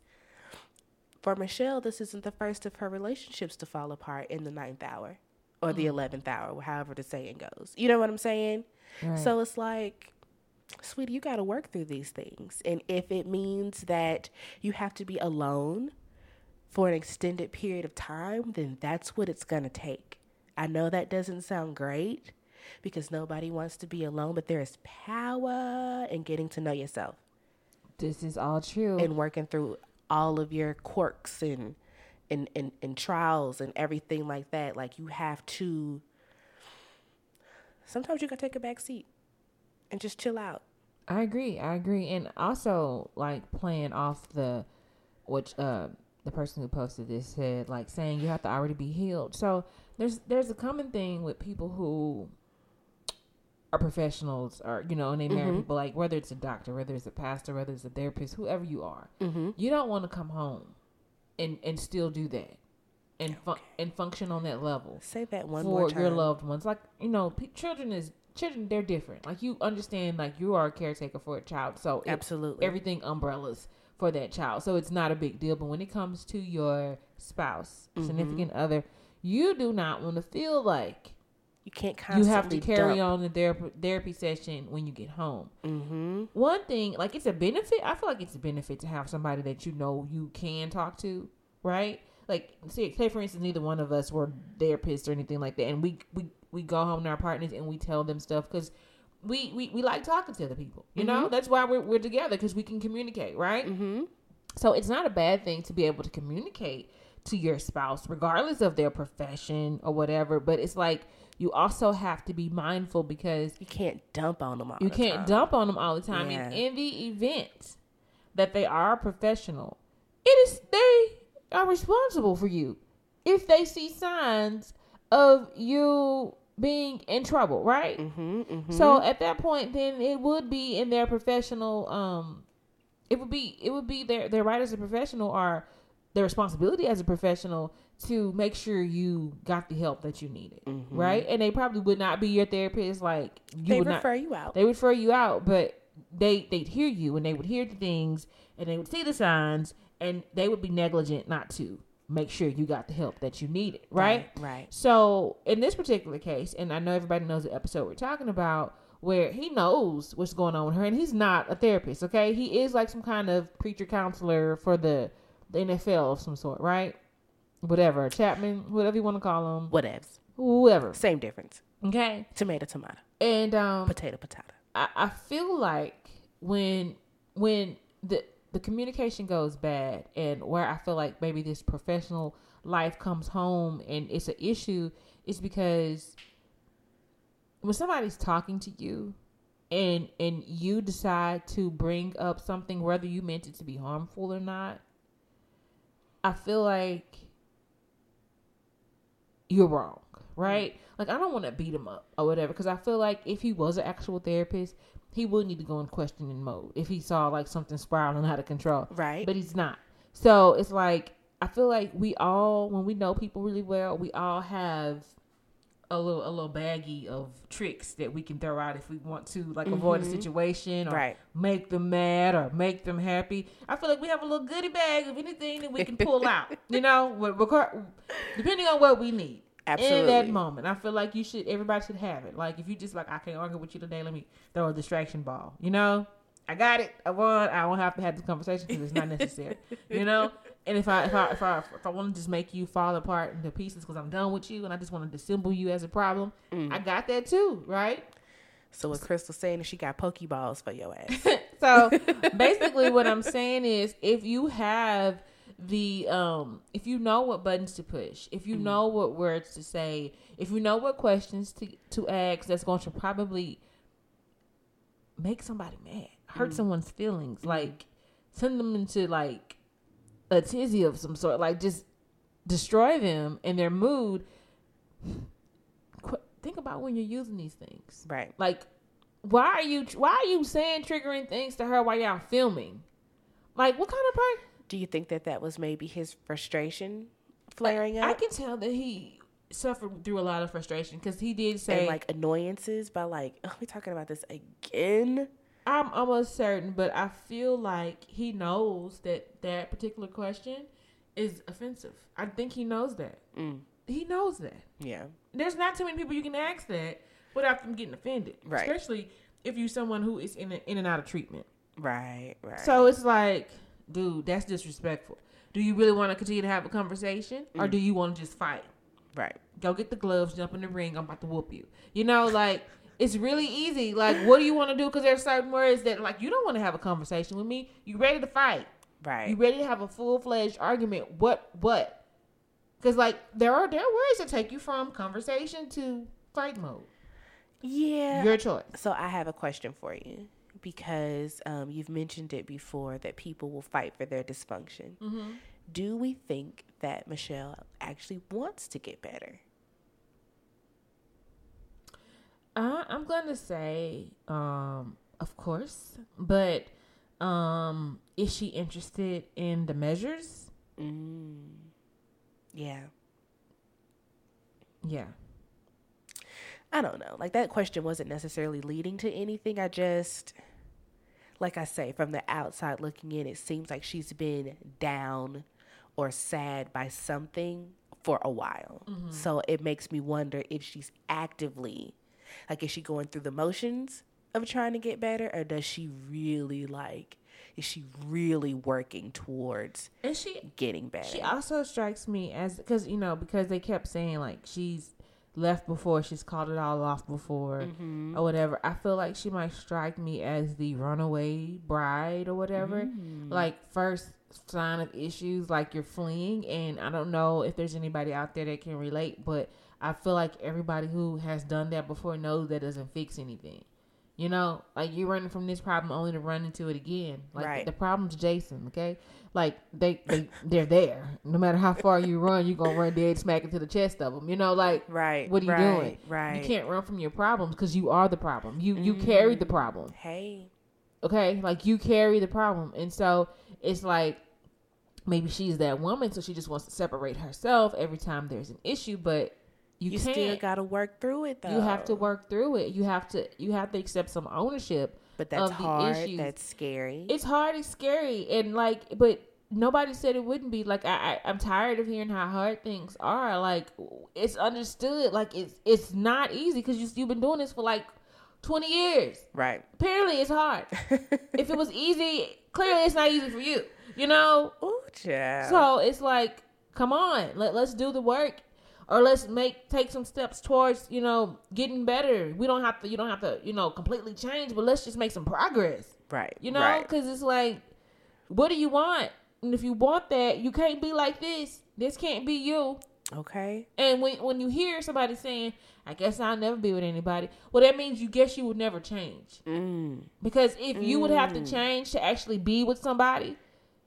for Michelle, this isn't the first of her relationships to fall apart in the ninth hour or the mm. eleventh hour, however the saying goes. You know what I'm saying? Right. So it's like, sweetie, you got to work through these things. And if it means that you have to be alone for an extended period of time, then that's what it's going to take. I know that doesn't sound great because nobody wants to be alone, but there is power in getting to know yourself This is all true. and working through all of your quirks and and, and and trials and everything like that. Like you have to sometimes you gotta take a back seat and just chill out. I agree. I agree. And also like playing off the which uh the person who posted this said like saying you have to already be healed. So there's there's a common thing with people who are professionals or you know and they marry people like whether it's a doctor, whether it's a pastor, whether it's a therapist, whoever you are. Mm-hmm. You don't want to come home and and still do that. And fun- and function on that level Say that one for more time. your loved ones. Like you know, p- children is children. They're different. Like you understand, like you are a caretaker for a child, so Absolutely. everything umbrellas for that child. So it's not a big deal. But when it comes to your spouse, Mm-hmm. significant other, you do not want to feel like you can't you have to carry dump. on the therapy therapy session when you get home. Mm-hmm. One thing, like it's a benefit. I feel like it's a benefit to have somebody that you know you can talk to, right? Like, say, say for instance, neither one of us were therapists or anything like that, and we we we go home to our partners and we tell them stuff because we, we we like talking to other people. You know, that's why we're we're together because we can communicate, right? Mm-hmm. So it's not a bad thing to be able to communicate to your spouse, regardless of their profession or whatever. But it's like you also have to be mindful because You can't dump on them all. you the can't time. dump on them all the time. Yeah. And in the event that they are professional, it is they are responsible for you if they see signs of you being in trouble, right? Mm-hmm, mm-hmm. So at that point, then it would be in their professional. Um, it would be it would be their their right as a professional or their responsibility as a professional to make sure you got the help that you needed, right? And they probably would not be your therapist. Like you they would refer not. you out. They would refer you out, but they they'd hear you and they would hear the things and they would see the signs and they would be negligent not to make sure you got the help that you needed, right? Right. So in this particular case, and I know everybody knows the episode we're talking about, where he knows what's going on with her, and he's not a therapist. Okay, he is like some kind of preacher counselor for the the NFL of some sort, right? Whatever, chaplain, whatever you want to call him, Whatevs. whoever. Same difference. Okay, Tomato, tomato. and um, Potato, potato. I, I feel like when when the the communication goes bad and where I feel like maybe this professional life comes home and it's an issue is because when somebody's talking to you and and you decide to bring up something whether you meant it to be harmful or not, I feel like you're wrong, right? Mm-hmm. Like I don't want to beat him up or whatever because I feel like if he was an actual therapist, he would need to go in questioning mode if he saw like something spiraling out of control. Right. But he's not. So it's like I feel like we all when we know people really well, we all have a little a little baggie of tricks that we can throw out if we want to like avoid a mm-hmm. situation or Right. make them mad or make them happy. I feel like we have a little goodie bag of anything that we can pull out, *laughs* you know, depending on what we need. In that moment, I feel like you should. Everybody should have it. Like if you just like, I can't argue with you today. Let me throw a distraction ball. You know, I got it. I won. I won't have to have this conversation because it's not *laughs* necessary. you know. And if I if I if I if I want to just make you fall apart into pieces because I'm done with you and I just want to dissemble you as a problem, Mm. I got that too, right? So what Crystal's saying is she got pokeballs for your ass. *laughs* So basically, what I'm saying is, if you have the um, if you know what buttons to push, if you mm-hmm. know what words to say, if you know what questions to to ask, that's going to probably make somebody mad, hurt mm. someone's feelings, mm-hmm. like send them into like a tizzy of some sort, like just destroy them and their mood. *sighs* Qu- Think about when you're using these things. right. Like, why are you why are you saying triggering things to her while y'all filming? Like, what kind of person? Do you think that that was maybe his frustration flaring up? I can tell that he suffered through a lot of frustration because he did say, and like annoyances by like, oh, *laughs* we talking about this again? "I'm almost certain," but I feel like he knows that that particular question is offensive. I think he knows that. Mm. He knows that. Yeah. There's not too many people you can ask that without them getting offended, Right. Especially if you're someone who is in a, in and out of treatment. Right. Right. So it's like, dude, that's disrespectful. Do you really want to continue to have a conversation, or mm. do you want to just fight? right. Go get the gloves, jump in the ring. I'm about to whoop you. You know, like it's really easy. Like, what do you want to do? Because there's certain words that, like, you don't want to have a conversation with me. You ready to fight? Right. You ready to have a full fledged argument? What? What? Because like there are there are words that take you from conversation to fight mode. yeah. Your choice. So I have a question for you because um, you've mentioned it before that people will fight for their dysfunction. Mm-hmm. Do we think that Michelle actually wants to get better? Uh, I'm gonna say, um, of course, but um, is she interested in the measures? Mm. Yeah. Yeah. I don't know. Like that question wasn't necessarily leading to anything. I just, like I say, from the outside looking in, it seems like she's been down or sad by something for a while. Mm-hmm. So it makes me wonder if she's actively, like, is she going through the motions of trying to get better, or does she really like, is she really working towards And she getting better? she also strikes me as because you know because they kept saying like she's left before she's called it all off before mm-hmm. or whatever. I feel like she might strike me as the runaway bride or whatever. Mm. Like first sign of issues, like you're fleeing, and I don't know if there's anybody out there that can relate, but I feel like everybody who has done that before knows that doesn't fix anything. You know, like you're running from this problem only to run into it again. Like Right. the problem's Jason, okay? Like they they they're there. No matter how far you run, you're gonna run dead smack into the chest of them. You know, like right. what are you right, doing? Right. You can't run from your problems because you are the problem. You you mm-hmm. carry the problem. Hey. Okay, like you carry the problem, and so it's like maybe she's that woman, so she just wants to separate herself every time there's an issue, but you, You still got to work through it though. you have to work through it. You have to you have to accept some ownership. But that's hard. issues. That's scary. It's hard. It's scary, and like, but nobody said it wouldn't be. Like, I, I I'm tired of hearing how hard things are. Like, it's understood. Like, it's it's not easy because you you've been doing this for like twenty years. right. Apparently, it's hard. *laughs* if it was easy, clearly it's not easy for you. You know. Ooh, child. So it's like, come on, let let's do the work, or let's make take some steps towards you know getting better. We don't have to. You don't have to. You know, completely change, but let's just make some progress. right. You know, Right. because it's like, what do you want? And if you want that, you can't be like this. This can't be you. Okay. And when when you hear somebody saying, "I guess I'll never be with anybody," well, that means you guess you would never change. Mm. Because if you would have to change to actually be with somebody,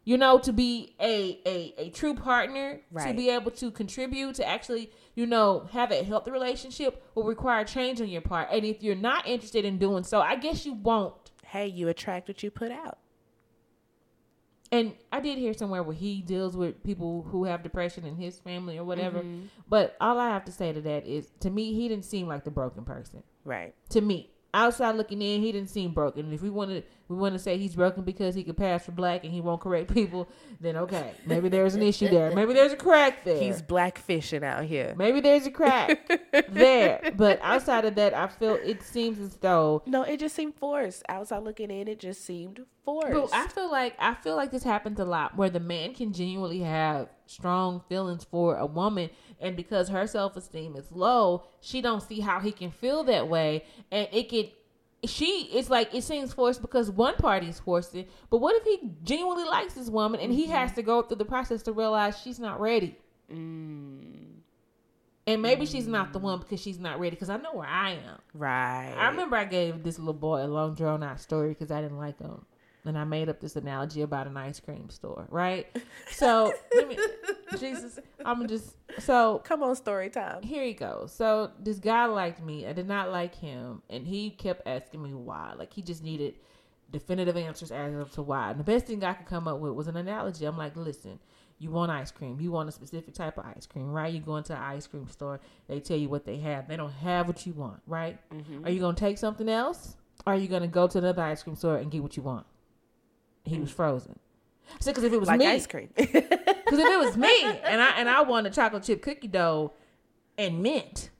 you know, to be a a, a true partner, to be able to contribute, to actually, you know, have a healthy relationship will require change on your part. And if you're not interested in doing so, I guess you won't. Hey, you attract what you put out. And I did hear somewhere where he deals with people who have depression in his family or whatever. Mm-hmm. But all I have to say to that is, to me, he didn't seem like the broken person. Right. To me, outside looking in, he didn't seem broken. If we wanted we want to say he's broken because he could pass for black and he won't correct people, then okay, maybe there's an issue there. Maybe there's a crack there. He's blackfishing out here. maybe there's a crack *laughs* there. But outside of that, I feel it seems as though No, it just seemed forced. Outside looking in, it just seemed forced. But I feel like I feel like this happens a lot where the man can genuinely have strong feelings for a woman and because her self-esteem is low, she don't see how he can feel that way and it could she it's like it seems forced because one party is forced it. But what if he genuinely likes this woman and he has mm-hmm. to go through the process to realize she's not ready? Mm. And maybe she's not the one mm. because she's not ready. Because I know where I am. right. I remember I gave this little boy a long drawn out story because I didn't like him. And I made up this analogy about an ice cream store, right? So, let me, *laughs* Jesus, I'm just, so Come on, story time. here you go. So, this guy liked me. I did not like him. And he kept asking me why. Like, he just needed definitive answers as to why. And the best thing I could come up with was an analogy. I'm like, listen, you want ice cream. You want a specific type of ice cream, right? You go into an ice cream store, they tell you what they have. They don't have what you want, right? Mm-hmm. Are you going to take something else? Or are you going to go to another ice cream store and get what you want? He was frozen. I said, because if it was Mm. like me, ice cream. because if it was me *laughs* and I and I want a chocolate chip cookie dough and mint,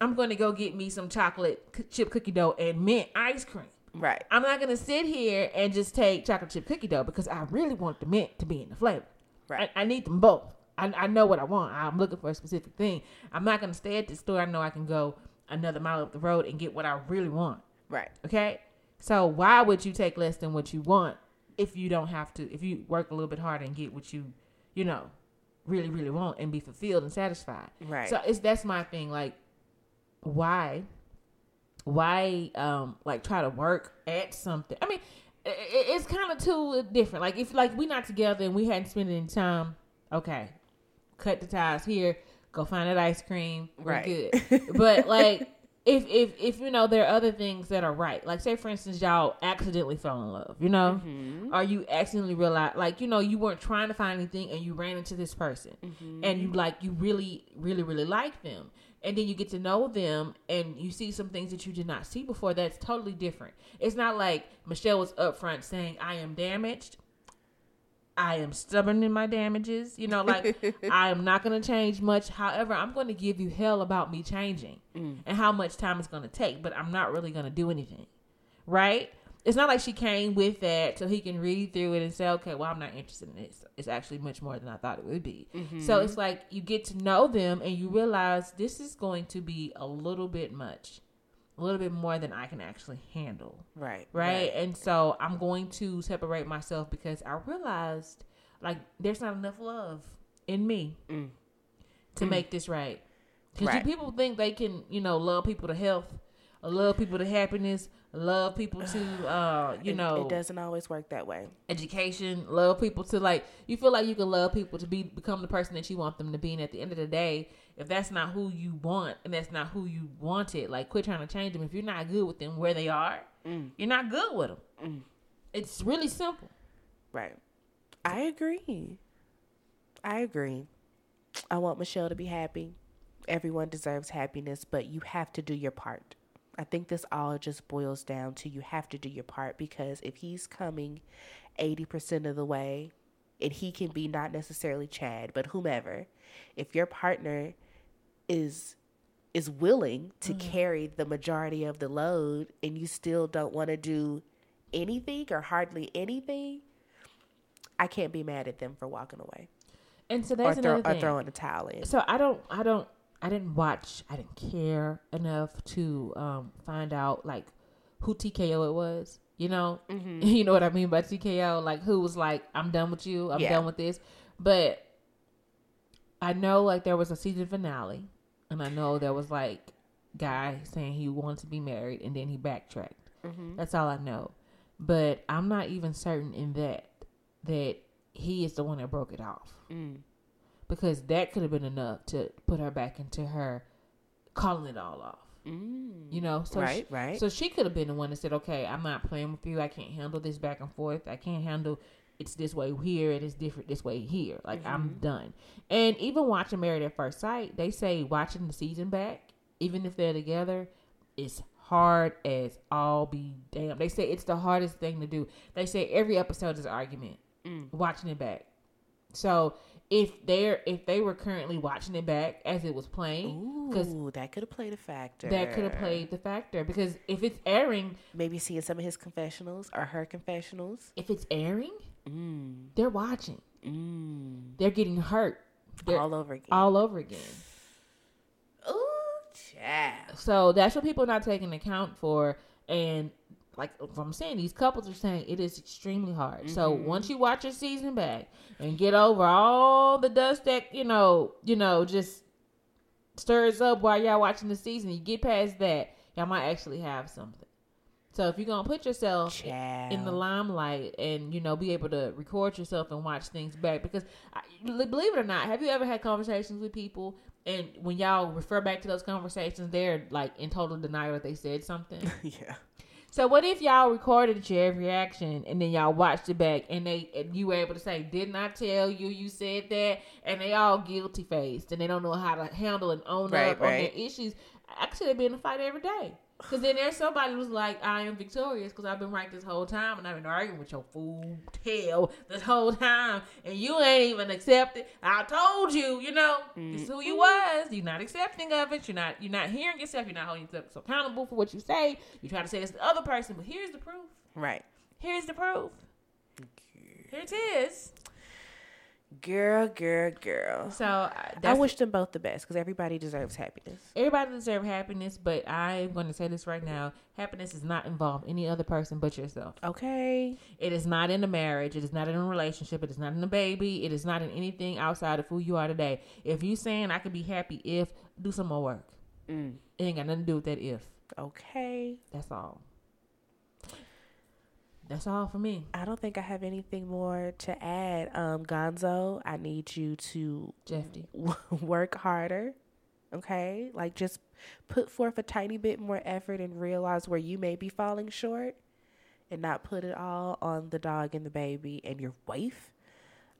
I'm going to go get me some chocolate chip cookie dough and mint ice cream. right. I'm not going to sit here and just take chocolate chip cookie dough because I really want the mint to be in the flavor. Right. I, I need them both. I, I know what I want. I'm looking for a specific thing. I'm not going to stay at the store. I know I can go another mile up the road and get what I really want. Right. Okay? So why would you take less than what you want if you don't have to if you work a little bit harder and get what you, you know, really, really want and be fulfilled and satisfied. Right. So it's that's my thing. Like, why why um like try to work at something? I mean, i- i- it's kind of too different. Like if like we not together and we hadn't spent any time, okay, cut the ties here, go find that ice cream, we're Right. good. *laughs* But like if if if you know there are other things that are right, like say for instance y'all accidentally fell in love, you know, mm-hmm. or you accidentally realized like you know you weren't trying to find anything and you ran into this person. Mm-hmm. And you like you really really really like them. And then you get to know them and you see some things that you did not see before that's totally different. It's not like michelle was upfront saying i am damaged i am stubborn in my damages you know like *laughs* i am not going to change much. However i'm going to give you hell about me changing mm. and how much time it's going to take but i'm not really going to do anything right? It's not like she came with that so he can read through it and say, okay, well, I'm not interested in this. It's actually much more than I thought it would be. So mm-hmm. it's like you get to know them and you realize this is going to be a little bit much, a little bit more than I can actually handle. Right. Right. And so I'm going to separate myself because I realized like there's not enough love in me to make this right. Because Right. people think they can, you know, love people to health, love people to happiness, love people to, *sighs* uh, you It- know, it doesn't always work that way. education, love people to like. You feel like you can love people to be become the person that you want them to be, and at the end of the day, if that's not who you want and that's not who you wanted, like quit trying to change them. If you're not good with them where they are, mm. you're not good with them. Mm. It's really simple. Right. I agree. I agree. I want Michelle to be happy. Everyone deserves happiness, but you have to do your part. I think this all just boils down to you have to do your part because if he's coming 80% of the way, and he can be not necessarily Chad, but whomever, if your partner is is willing to carry the majority of the load and you still don't want to do anything or hardly anything, I can't be mad at them for walking away And so or, that's throw, another or throwing a towel in. So I don't, I don't, I didn't watch, I didn't care enough to um, find out like who TKO it was. You know, *laughs* you know what I mean by TKO. Like who was like, I'm done with you. I'm Yeah. done with this. But I know like there was a season finale, and I know there was like guy saying he wanted to be married, and then he backtracked. Mm-hmm. That's all I know. But I'm not even certain in that that he is the one that broke it off Mm. because that could have been enough to put her back into her calling it all off. Mm. You know, so right, she, right. So she could have been the one that said, "Okay, I'm not playing with you. I can't handle this back and forth. I can't handle it's this way here and it's different this way here. Like I'm Mhm. done." And even watching Married at First Sight, they say watching the season back, even if they're together, is hard as all be damn. They say it's the hardest thing to do. They say every episode is an argument. Mm. Watching it back. So if they're if they were currently watching it back as it was playing, 'cause Ooh, that could have played a factor. that could have played the factor because if it's airing, Maybe seeing some of his confessionals or her confessionals. if it's airing, Mm. they're watching. Mm. They're getting hurt. They're all, over again. All over again. Ooh, child. So that's what people are not taking account for. And like I'm saying, these couples are saying it is extremely hard. So mm-hmm. once you watch your season back and get over all the dust that you know, you know, just stirs up while y'all watching the season, you get past that, y'all might actually have something. So if you're gonna put yourself Child. in the limelight and you know be able to record yourself and watch things back because I, believe it or not have you ever had conversations with people and when y'all refer back to those conversations they're like in total denial that they said something *laughs* yeah. So what if y'all recorded your reaction and then y'all watched it back and they and you were able to say didn't i tell you you said that? And they all guilty faced and they don't know how to handle and own Right, up on their issues. I should have been in a fight every day because then there's somebody who's like, I am victorious because I've been right this whole time and I've been arguing with your fool tail this whole time and you ain't even accepted. I told you, you know, it's who you mm-hmm. was. You're not accepting of it. You're not. You're not hearing yourself. You're not holding yourself accountable for what you say. You try to say it's the other person, but here's the proof. Right. Here's the proof. Here it is. Girl, girl, girl. So uh, I wish them both the best because everybody deserves happiness. Everybody deserves happiness, but I'm going to say this right now: happiness does not involve any other person but yourself. Okay. It is not in a marriage. It is not in a relationship. It is not in a baby. It is not in anything outside of who you are today. If you saying I could be happy if do some more work, Mm. it ain't got nothing to do with that. If Okay. that's all. That's all for me, I don't think I have anything more to add. Um, Gonzo, I need you to Jeffy. *laughs* work harder. Okay? Like just put forth a tiny bit more effort and realize where you may be falling short and not put it all on the dog and the baby and your wife.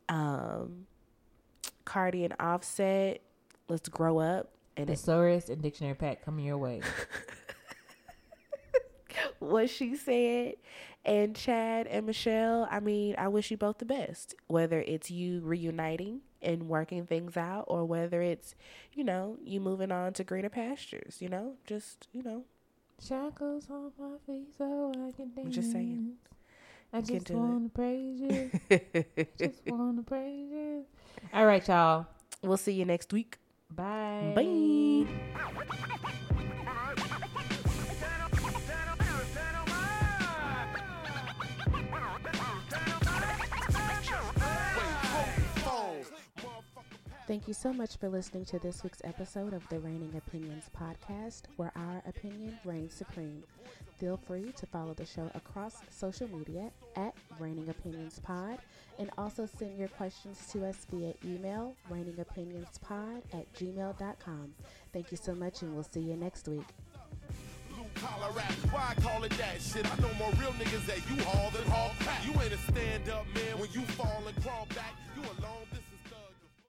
Um Cardi and Offset, let's grow up and Thesaurus and dictionary pack coming your way. *laughs* what she said. And Chad and Michelle, I mean, I wish you both the best. Whether it's you reuniting and working things out, or whether it's, you know, you moving on to greener pastures, you know, just, you know, Shackles on my feet so I can dance. I'm just saying. I just wanna praise you. *laughs* just wanna praise you. All right, y'all. we'll see you next week. Bye. Bye. Thank you so much for listening to this week's episode of the Reigning Opinions podcast, where our opinion reigns supreme. Feel free to follow the show across social media at Reigning Opinions Pod and also send your questions to us via email, reigningopinionspod at gmail.com. Thank you so much, and we'll see you next week. Why I call it that shit? I know more real niggas that you haul than haul. You ain't a stand up man when you fall and crawl back. You a long distance.